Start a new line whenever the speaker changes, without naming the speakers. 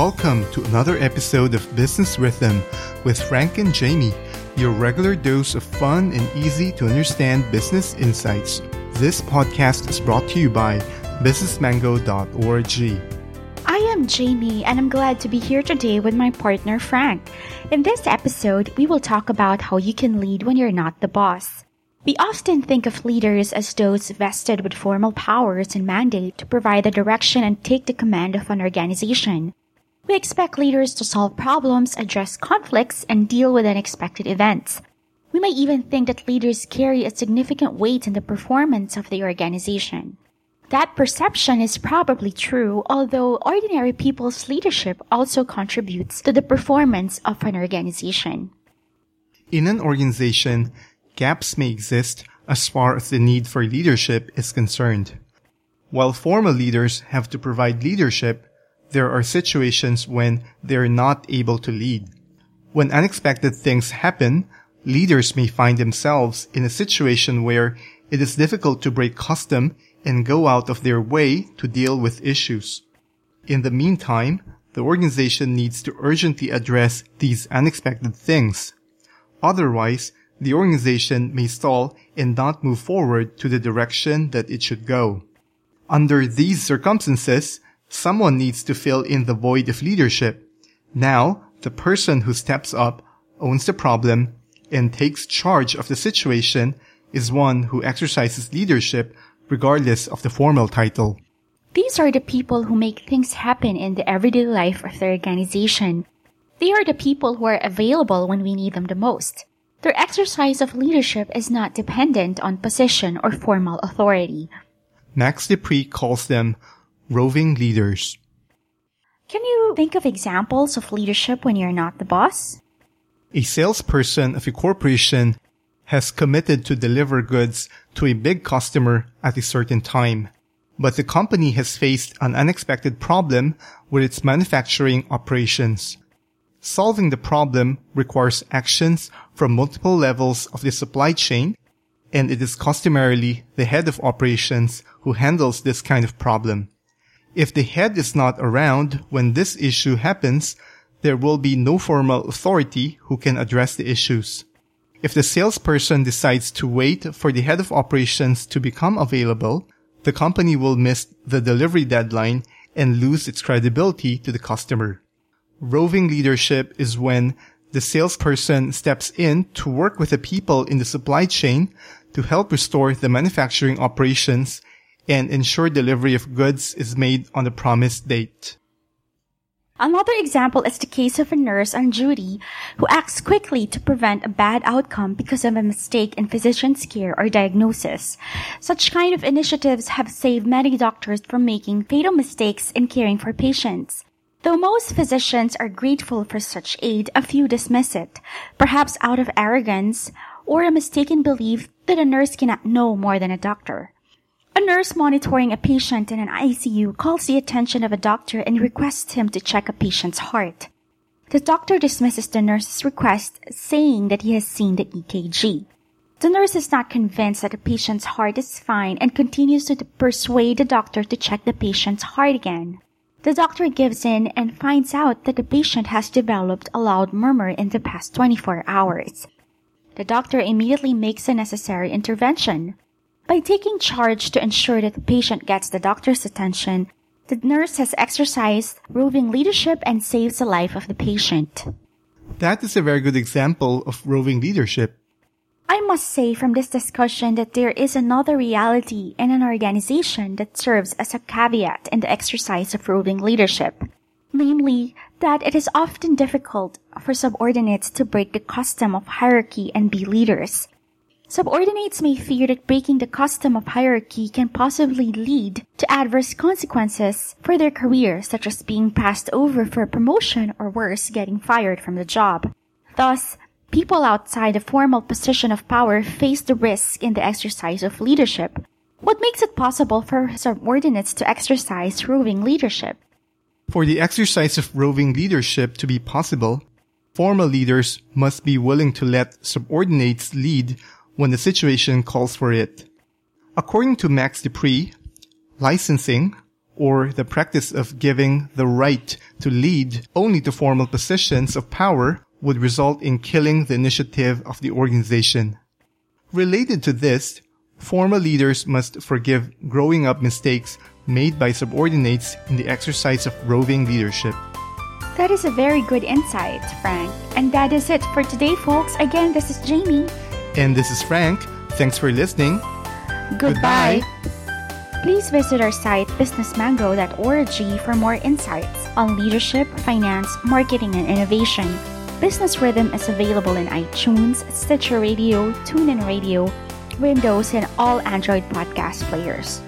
Welcome to another episode of Business Rhythm with Frank and Jamie, your regular dose of fun and easy to understand business insights. This podcast is brought to you by businessmango.org.
I am Jamie and I'm glad to be here today with my partner Frank. In this episode, we will talk about how you can lead when you're not the boss. We often think of leaders as those vested with formal powers and mandate to provide the direction and take the command of an organization. We expect leaders to solve problems, address conflicts, and deal with unexpected events. We may even think that leaders carry a significant weight in the performance of the organization. That perception is probably true, although ordinary people's leadership also contributes to the performance of an organization.
In an organization, gaps may exist as far as the need for leadership is concerned. While formal leaders have to provide leadership, there are situations when they're not able to lead. When unexpected things happen, leaders may find themselves in a situation where it is difficult to break custom and go out of their way to deal with issues. In the meantime, the organization needs to urgently address these unexpected things. Otherwise, the organization may stall and not move forward to the direction that it should go. Under these circumstances, Someone needs to fill in the void of leadership. Now, the person who steps up, owns the problem, and takes charge of the situation is one who exercises leadership regardless of the formal title.
These are the people who make things happen in the everyday life of the organization. They are the people who are available when we need them the most. Their exercise of leadership is not dependent on position or formal authority.
Max De Pree calls them roving leaders.
Can you think of examples of leadership when you're not the boss?
A salesperson of a corporation has committed to deliver goods to a big customer at a certain time, but the company has faced an unexpected problem with its manufacturing operations. Solving the problem requires actions from multiple levels of the supply chain, and it is customarily the head of operations who handles this kind of problem. If the head is not around when this issue happens, there will be no formal authority who can address the issues. If the salesperson decides to wait for the head of operations to become available, the company will miss the delivery deadline and lose its credibility to the customer. Roving leadership is when the salesperson steps in to work with the people in the supply chain to help restore the manufacturing operations and ensure delivery of goods is made on the promised date.
Another example is the case of a nurse on duty who acts quickly to prevent a bad outcome because of a mistake in physician's care or diagnosis. Such kind of initiatives have saved many doctors from making fatal mistakes in caring for patients. Though most physicians are grateful for such aid, a few dismiss it, perhaps out of arrogance or a mistaken belief that a nurse cannot know more than a doctor. A nurse monitoring a patient in an ICU calls the attention of a doctor and requests him to check a patient's heart. The doctor dismisses the nurse's request, saying that he has seen the EKG. The nurse is not convinced that the patient's heart is fine and continues to persuade the doctor to check the patient's heart again. The doctor gives in and finds out that the patient has developed a loud murmur in the past 24 hours. The doctor immediately makes the necessary intervention. By taking charge to ensure that the patient gets the doctor's attention, the nurse has exercised roving leadership and saves the life of the patient.
That is a very good example of roving leadership.
I must say from this discussion that there is another reality in an organization that serves as a caveat in the exercise of roving leadership. Namely, that it is often difficult for subordinates to break the custom of hierarchy and be leaders. Subordinates may fear that breaking the custom of hierarchy can possibly lead to adverse consequences for their career, such as being passed over for a promotion or worse, getting fired from the job. Thus, people outside a formal position of power face the risk in the exercise of leadership. What makes it possible for subordinates to exercise roving leadership?
For the exercise of roving leadership to be possible, formal leaders must be willing to let subordinates lead when the situation calls for it. According to Max De Pree, licensing, or the practice of giving the right to lead only to formal positions of power would result in killing the initiative of the organization. Related to this, formal leaders must forgive growing up mistakes made by subordinates in the exercise of roving leadership.
That is a very good insight, Frank. And that is it for today, folks. Again, this is Jamie.
And this is Frank. Thanks for listening.
Goodbye. Please visit our site businessmango.org for more insights on leadership, finance, marketing, and innovation. Business Rhythm is available in iTunes, Stitcher Radio, TuneIn Radio, Windows, and all Android podcast players.